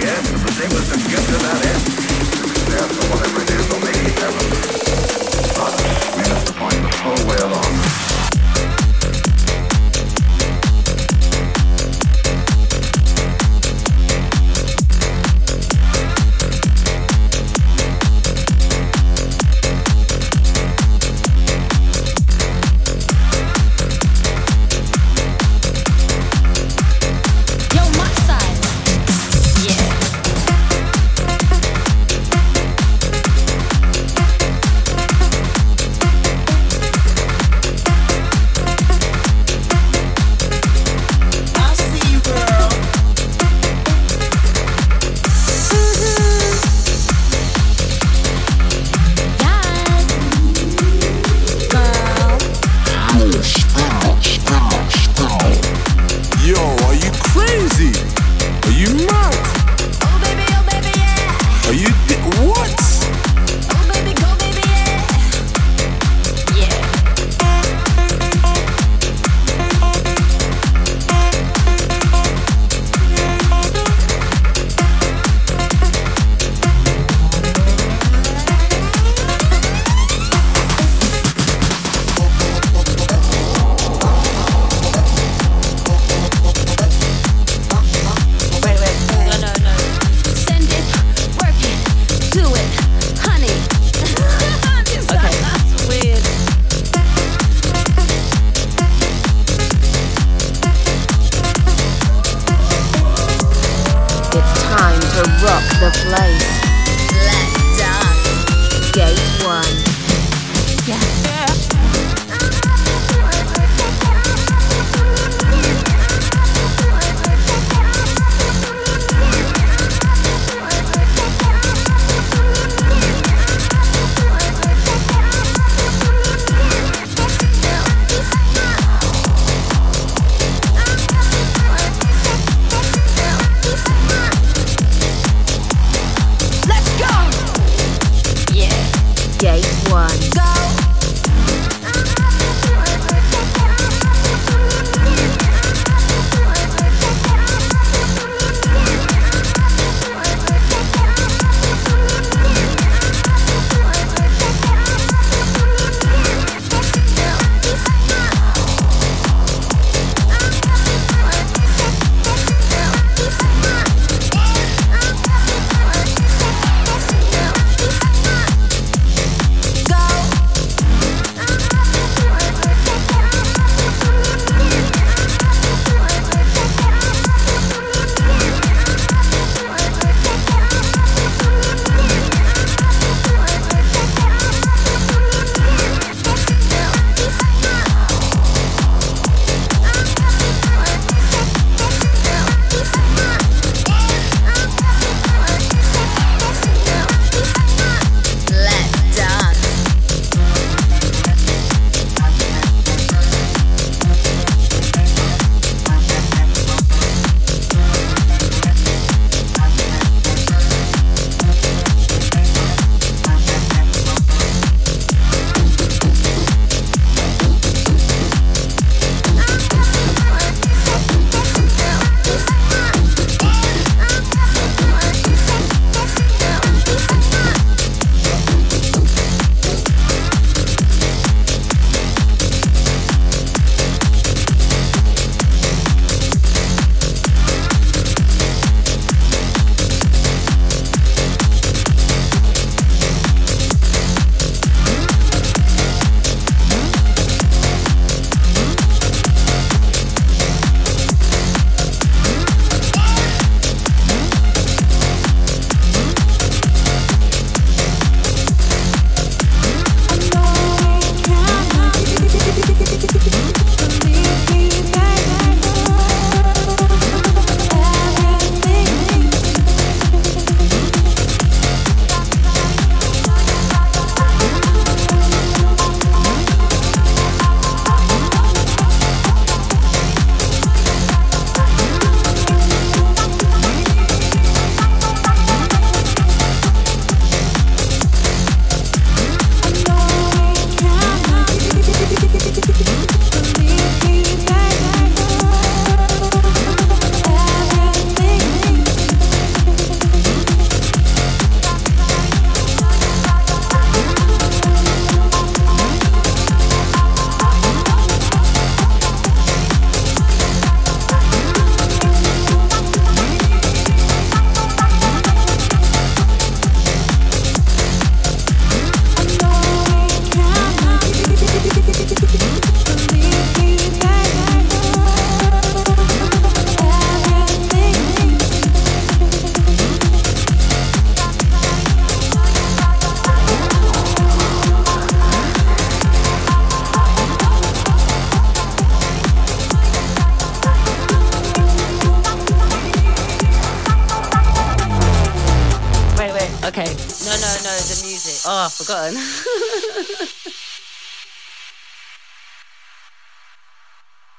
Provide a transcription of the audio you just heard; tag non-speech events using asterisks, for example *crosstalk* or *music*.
the end, but they must have gotten to that end. Now, whatever it is. Okay. No, no, no, the music. Oh, I've forgotten. *laughs*